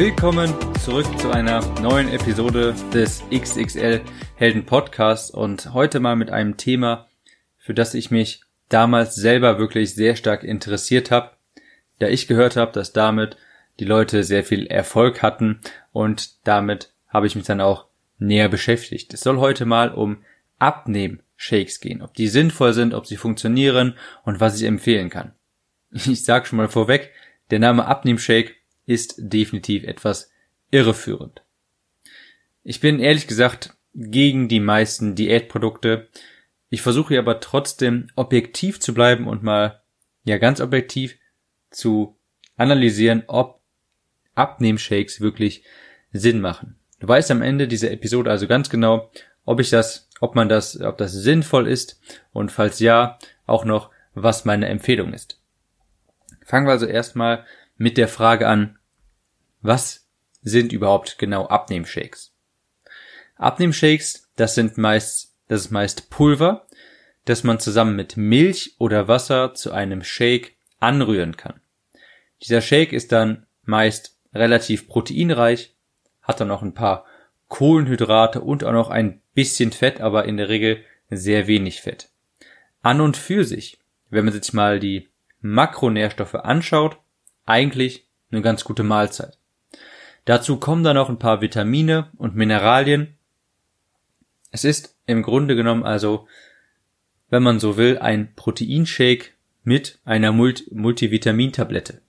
Willkommen zurück zu einer neuen Episode des XXL Helden Podcasts und heute mal mit einem Thema, für das ich mich damals selber wirklich sehr stark interessiert habe, da ich gehört habe, dass damit die Leute sehr viel Erfolg hatten und damit habe ich mich dann auch näher beschäftigt. Es soll heute mal um Abnehm-Shakes gehen, ob die sinnvoll sind, ob sie funktionieren und was ich empfehlen kann. Ich sage schon mal vorweg, der Name Abnehm-Shake ist definitiv etwas irreführend. Ich bin ehrlich gesagt gegen die meisten Diätprodukte. Ich versuche aber trotzdem objektiv zu bleiben und mal, ja ganz objektiv zu analysieren, ob Abnehmshakes wirklich Sinn machen. Du weißt am Ende dieser Episode also ganz genau, ob ich das, ob man das, ob das sinnvoll ist und falls ja, auch noch, was meine Empfehlung ist. Fangen wir also erstmal mit der Frage an, was sind überhaupt genau Abnehmshakes? Abnehmshakes, das sind meist, das ist meist Pulver, das man zusammen mit Milch oder Wasser zu einem Shake anrühren kann. Dieser Shake ist dann meist relativ proteinreich, hat dann noch ein paar Kohlenhydrate und auch noch ein bisschen Fett, aber in der Regel sehr wenig Fett. An und für sich, wenn man sich mal die Makronährstoffe anschaut, eigentlich eine ganz gute Mahlzeit. Dazu kommen dann noch ein paar Vitamine und Mineralien. Es ist im Grunde genommen also, wenn man so will, ein Proteinshake mit einer Multivitamintablette.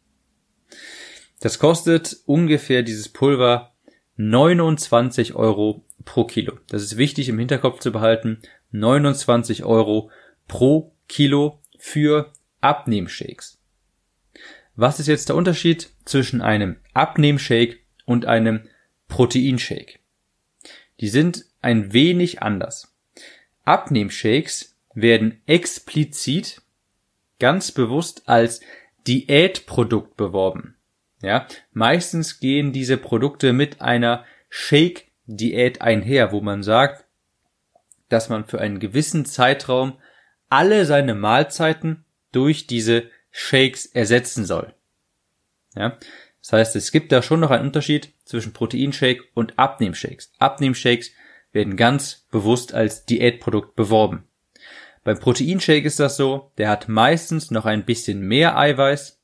Das kostet ungefähr dieses Pulver 29 Euro pro Kilo. Das ist wichtig im Hinterkopf zu behalten. 29 Euro pro Kilo für Abnehmshakes. Was ist jetzt der Unterschied zwischen einem Abnehmshake und einem Proteinshake. Die sind ein wenig anders. Abnehmshakes werden explizit ganz bewusst als Diätprodukt beworben. Ja, meistens gehen diese Produkte mit einer Shake-Diät einher, wo man sagt, dass man für einen gewissen Zeitraum alle seine Mahlzeiten durch diese Shakes ersetzen soll. Ja, das heißt, es gibt da schon noch einen Unterschied zwischen Proteinshake und Abnehmshakes. Abnehmshakes werden ganz bewusst als Diätprodukt beworben. Beim Proteinshake ist das so, der hat meistens noch ein bisschen mehr Eiweiß,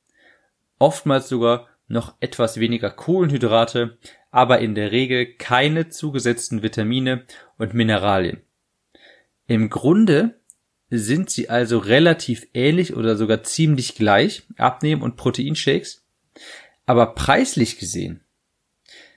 oftmals sogar noch etwas weniger Kohlenhydrate, aber in der Regel keine zugesetzten Vitamine und Mineralien. Im Grunde sind sie also relativ ähnlich oder sogar ziemlich gleich, Abnehmen und Proteinshakes, aber preislich gesehen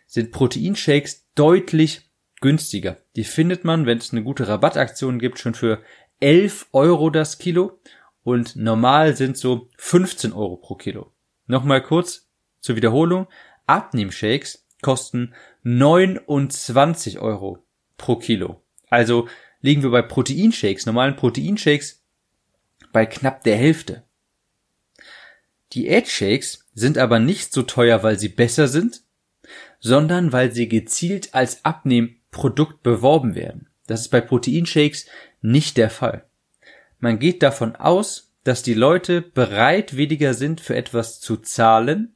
sind Proteinshakes deutlich günstiger. Die findet man, wenn es eine gute Rabattaktion gibt, schon für 11 Euro das Kilo und normal sind so 15 Euro pro Kilo. Nochmal kurz zur Wiederholung. Abnehmshakes kosten 29 Euro pro Kilo. Also liegen wir bei Proteinshakes, normalen Proteinshakes, bei knapp der Hälfte. Diätshakes sind aber nicht so teuer, weil sie besser sind, sondern weil sie gezielt als Abnehmprodukt beworben werden. Das ist bei Proteinshakes nicht der Fall. Man geht davon aus, dass die Leute bereitwilliger sind, für etwas zu zahlen,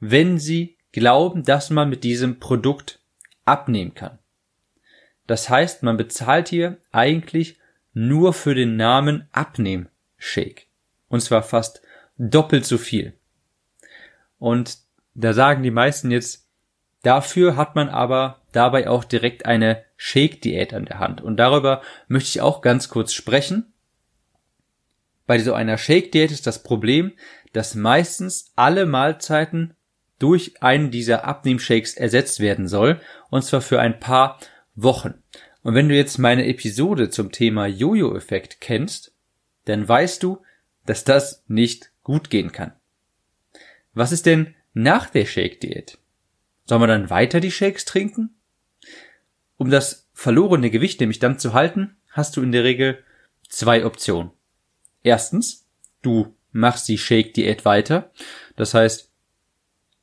wenn sie glauben, dass man mit diesem Produkt abnehmen kann. Das heißt, man bezahlt hier eigentlich nur für den Namen Abnehmshake. Und zwar fast doppelt so viel. Und da sagen die meisten jetzt, dafür hat man aber dabei auch direkt eine Shake-Diät an der Hand. Und darüber möchte ich auch ganz kurz sprechen. Bei so einer Shake-Diät ist das Problem, dass meistens alle Mahlzeiten durch einen dieser Abnehmshakes ersetzt werden soll, und zwar für ein paar Wochen. Und wenn du jetzt meine Episode zum Thema Jojo-Effekt kennst, dann weißt du, dass das nicht gut gehen kann. Was ist denn nach der Shake-Diät? Soll man dann weiter die Shakes trinken? Um das verlorene Gewicht nämlich dann zu halten, hast du in der Regel zwei Optionen. Erstens, du machst die Shake-Diät weiter. Das heißt,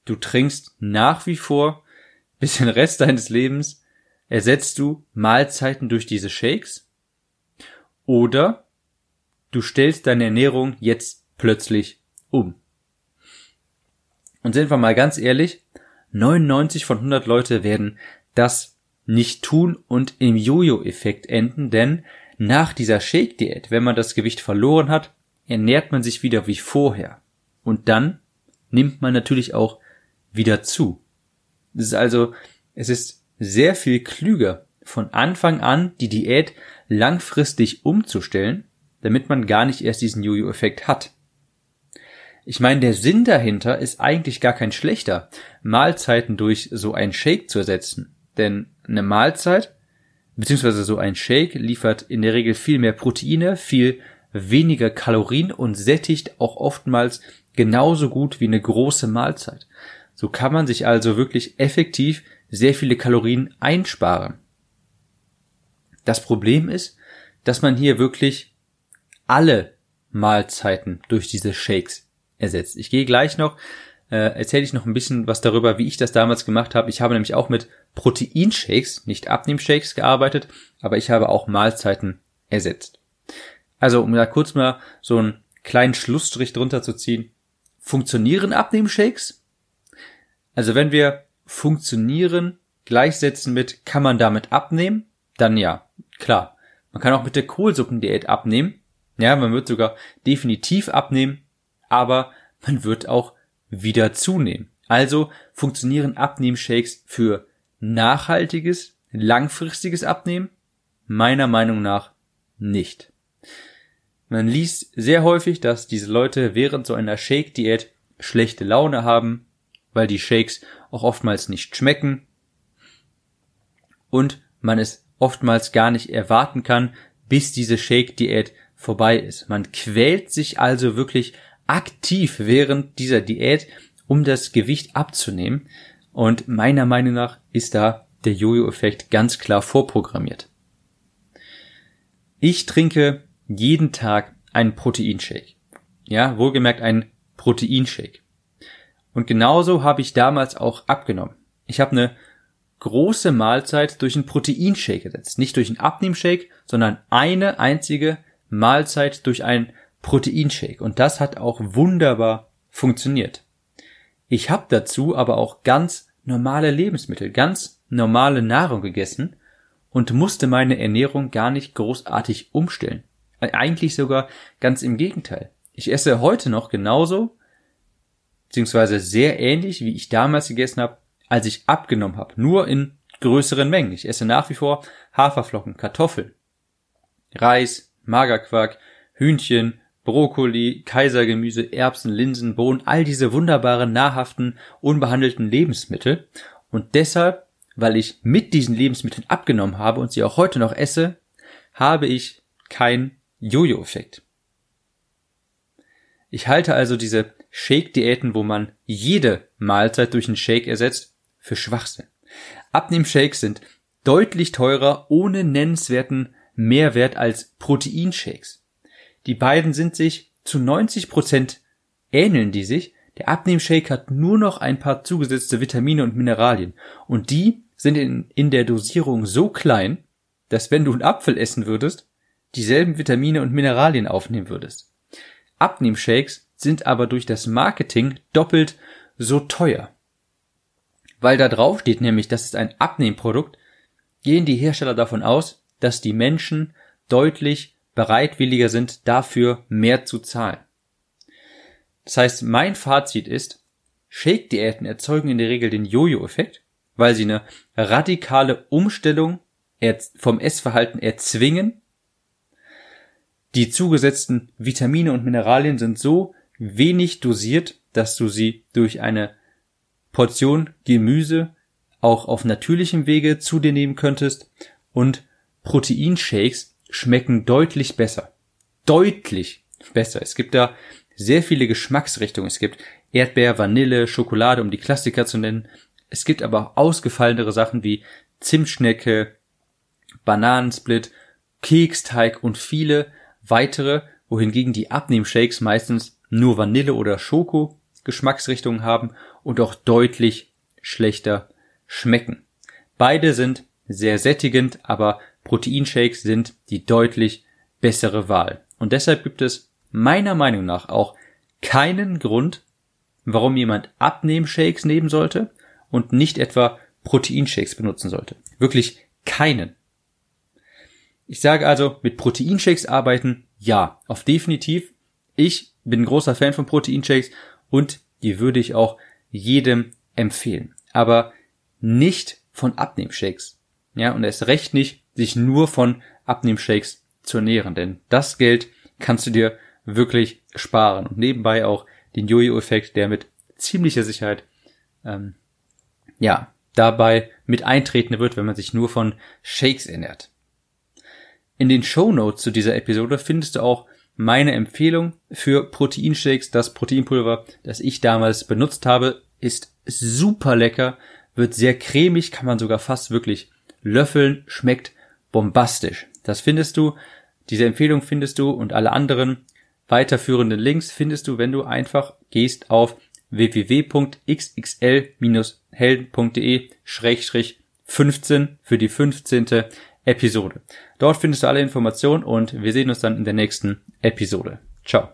du trinkst nach wie vor bis den Rest deines Lebens ersetzt du Mahlzeiten durch diese Shakes oder du stellst deine Ernährung jetzt plötzlich um. Und sind wir mal ganz ehrlich, 99 von 100 Leute werden das nicht tun und im Jojo-Effekt enden, denn nach dieser Shake-Diät, wenn man das Gewicht verloren hat, ernährt man sich wieder wie vorher. Und dann nimmt man natürlich auch wieder zu. Es ist also, es ist sehr viel klüger, von Anfang an die Diät langfristig umzustellen, damit man gar nicht erst diesen Jojo-Effekt hat. Ich meine, der Sinn dahinter ist eigentlich gar kein schlechter, Mahlzeiten durch so ein Shake zu ersetzen. Denn eine Mahlzeit, beziehungsweise so ein Shake, liefert in der Regel viel mehr Proteine, viel weniger Kalorien und sättigt auch oftmals genauso gut wie eine große Mahlzeit. So kann man sich also wirklich effektiv sehr viele Kalorien einsparen. Das Problem ist, dass man hier wirklich alle Mahlzeiten durch diese Shakes ersetzt. Ich gehe gleich noch, äh, erzähle ich noch ein bisschen was darüber, wie ich das damals gemacht habe. Ich habe nämlich auch mit Proteinshakes, nicht Abnehmshakes gearbeitet, aber ich habe auch Mahlzeiten ersetzt. Also, um da kurz mal so einen kleinen Schlussstrich drunter zu ziehen. Funktionieren Abnehmshakes? Also, wenn wir funktionieren gleichsetzen mit kann man damit abnehmen, dann ja, klar. Man kann auch mit der Kohlsuppendiät abnehmen. Ja, man wird sogar definitiv abnehmen, aber man wird auch wieder zunehmen. Also funktionieren Abnehmshakes für nachhaltiges, langfristiges Abnehmen? Meiner Meinung nach nicht. Man liest sehr häufig, dass diese Leute während so einer Shake-Diät schlechte Laune haben, weil die Shakes auch oftmals nicht schmecken und man es oftmals gar nicht erwarten kann, bis diese Shake-Diät vorbei ist. Man quält sich also wirklich aktiv während dieser Diät, um das Gewicht abzunehmen. Und meiner Meinung nach ist da der Jojo-Effekt ganz klar vorprogrammiert. Ich trinke jeden Tag einen Proteinshake. Ja, wohlgemerkt einen Proteinshake. Und genauso habe ich damals auch abgenommen. Ich habe eine große Mahlzeit durch einen Proteinshake ersetzt. Nicht durch einen Abnehmshake, sondern eine einzige Mahlzeit durch einen Proteinshake. Und das hat auch wunderbar funktioniert. Ich habe dazu aber auch ganz normale Lebensmittel, ganz normale Nahrung gegessen und musste meine Ernährung gar nicht großartig umstellen. Eigentlich sogar ganz im Gegenteil. Ich esse heute noch genauso beziehungsweise sehr ähnlich, wie ich damals gegessen habe, als ich abgenommen habe, nur in größeren Mengen. Ich esse nach wie vor Haferflocken, Kartoffeln, Reis, Magerquark, Hühnchen, Brokkoli, Kaisergemüse, Erbsen, Linsen, Bohnen, all diese wunderbaren, nahrhaften, unbehandelten Lebensmittel. Und deshalb, weil ich mit diesen Lebensmitteln abgenommen habe und sie auch heute noch esse, habe ich kein Jojo-Effekt. Ich halte also diese Shake-Diäten, wo man jede Mahlzeit durch einen Shake ersetzt, für Schwachsinn. Abnehmshakes sind deutlich teurer ohne nennenswerten Mehrwert als Proteinshakes. Die beiden sind sich zu 90 Prozent ähneln die sich. Der Abnehmshake hat nur noch ein paar zugesetzte Vitamine und Mineralien und die sind in, in der Dosierung so klein, dass wenn du einen Apfel essen würdest, dieselben Vitamine und Mineralien aufnehmen würdest. Abnehmshakes sind aber durch das Marketing doppelt so teuer. Weil da drauf steht nämlich, das ist ein Abnehmprodukt, gehen die Hersteller davon aus, dass die Menschen deutlich bereitwilliger sind, dafür mehr zu zahlen. Das heißt, mein Fazit ist, Shake-Diäten erzeugen in der Regel den Jojo-Effekt, weil sie eine radikale Umstellung vom Essverhalten erzwingen. Die zugesetzten Vitamine und Mineralien sind so wenig dosiert, dass du sie durch eine Portion Gemüse auch auf natürlichem Wege zu dir nehmen könntest und Proteinshakes schmecken deutlich besser. Deutlich besser. Es gibt da sehr viele Geschmacksrichtungen. Es gibt Erdbeer, Vanille, Schokolade, um die Klassiker zu nennen. Es gibt aber auch ausgefallenere Sachen wie Zimtschnecke, Bananensplit, Keksteig und viele weitere, wohingegen die Abnehmshakes meistens nur Vanille oder Schoko Geschmacksrichtungen haben und auch deutlich schlechter schmecken. Beide sind sehr sättigend, aber Proteinshakes sind die deutlich bessere Wahl. Und deshalb gibt es meiner Meinung nach auch keinen Grund, warum jemand Abnehmshakes nehmen sollte und nicht etwa Proteinshakes benutzen sollte. Wirklich keinen. Ich sage also, mit Proteinshakes arbeiten, ja, auf definitiv. Ich bin ein großer Fan von Proteinshakes und die würde ich auch jedem empfehlen. Aber nicht von Abnehmshakes. Ja, und erst recht nicht, sich nur von Abnehmshakes zu ernähren, denn das Geld kannst du dir wirklich sparen und nebenbei auch den Jojo-Effekt, der mit ziemlicher Sicherheit ähm, ja dabei mit eintreten wird, wenn man sich nur von Shakes ernährt. In den Show Notes zu dieser Episode findest du auch meine Empfehlung für Proteinshakes. Das Proteinpulver, das ich damals benutzt habe, ist super lecker, wird sehr cremig, kann man sogar fast wirklich löffeln, schmeckt bombastisch. Das findest du, diese Empfehlung findest du und alle anderen weiterführenden Links findest du, wenn du einfach gehst auf www.xxl-helden.de-15 für die 15. Episode. Dort findest du alle Informationen und wir sehen uns dann in der nächsten Episode. Ciao.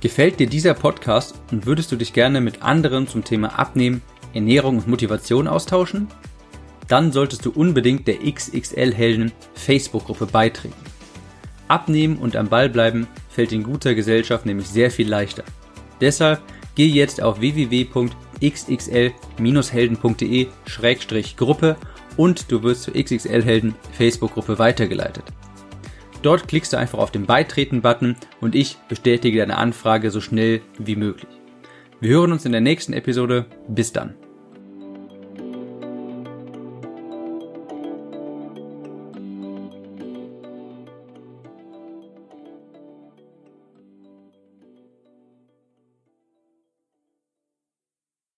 Gefällt dir dieser Podcast und würdest du dich gerne mit anderen zum Thema Abnehmen, Ernährung und Motivation austauschen? Dann solltest du unbedingt der XXL Helden Facebook-Gruppe beitreten. Abnehmen und am Ball bleiben fällt in guter Gesellschaft nämlich sehr viel leichter. Deshalb geh jetzt auf www.xxl-helden.de-gruppe und du wirst zur XXL Helden Facebook-Gruppe weitergeleitet. Dort klickst du einfach auf den Beitreten-Button und ich bestätige deine Anfrage so schnell wie möglich. Wir hören uns in der nächsten Episode. Bis dann.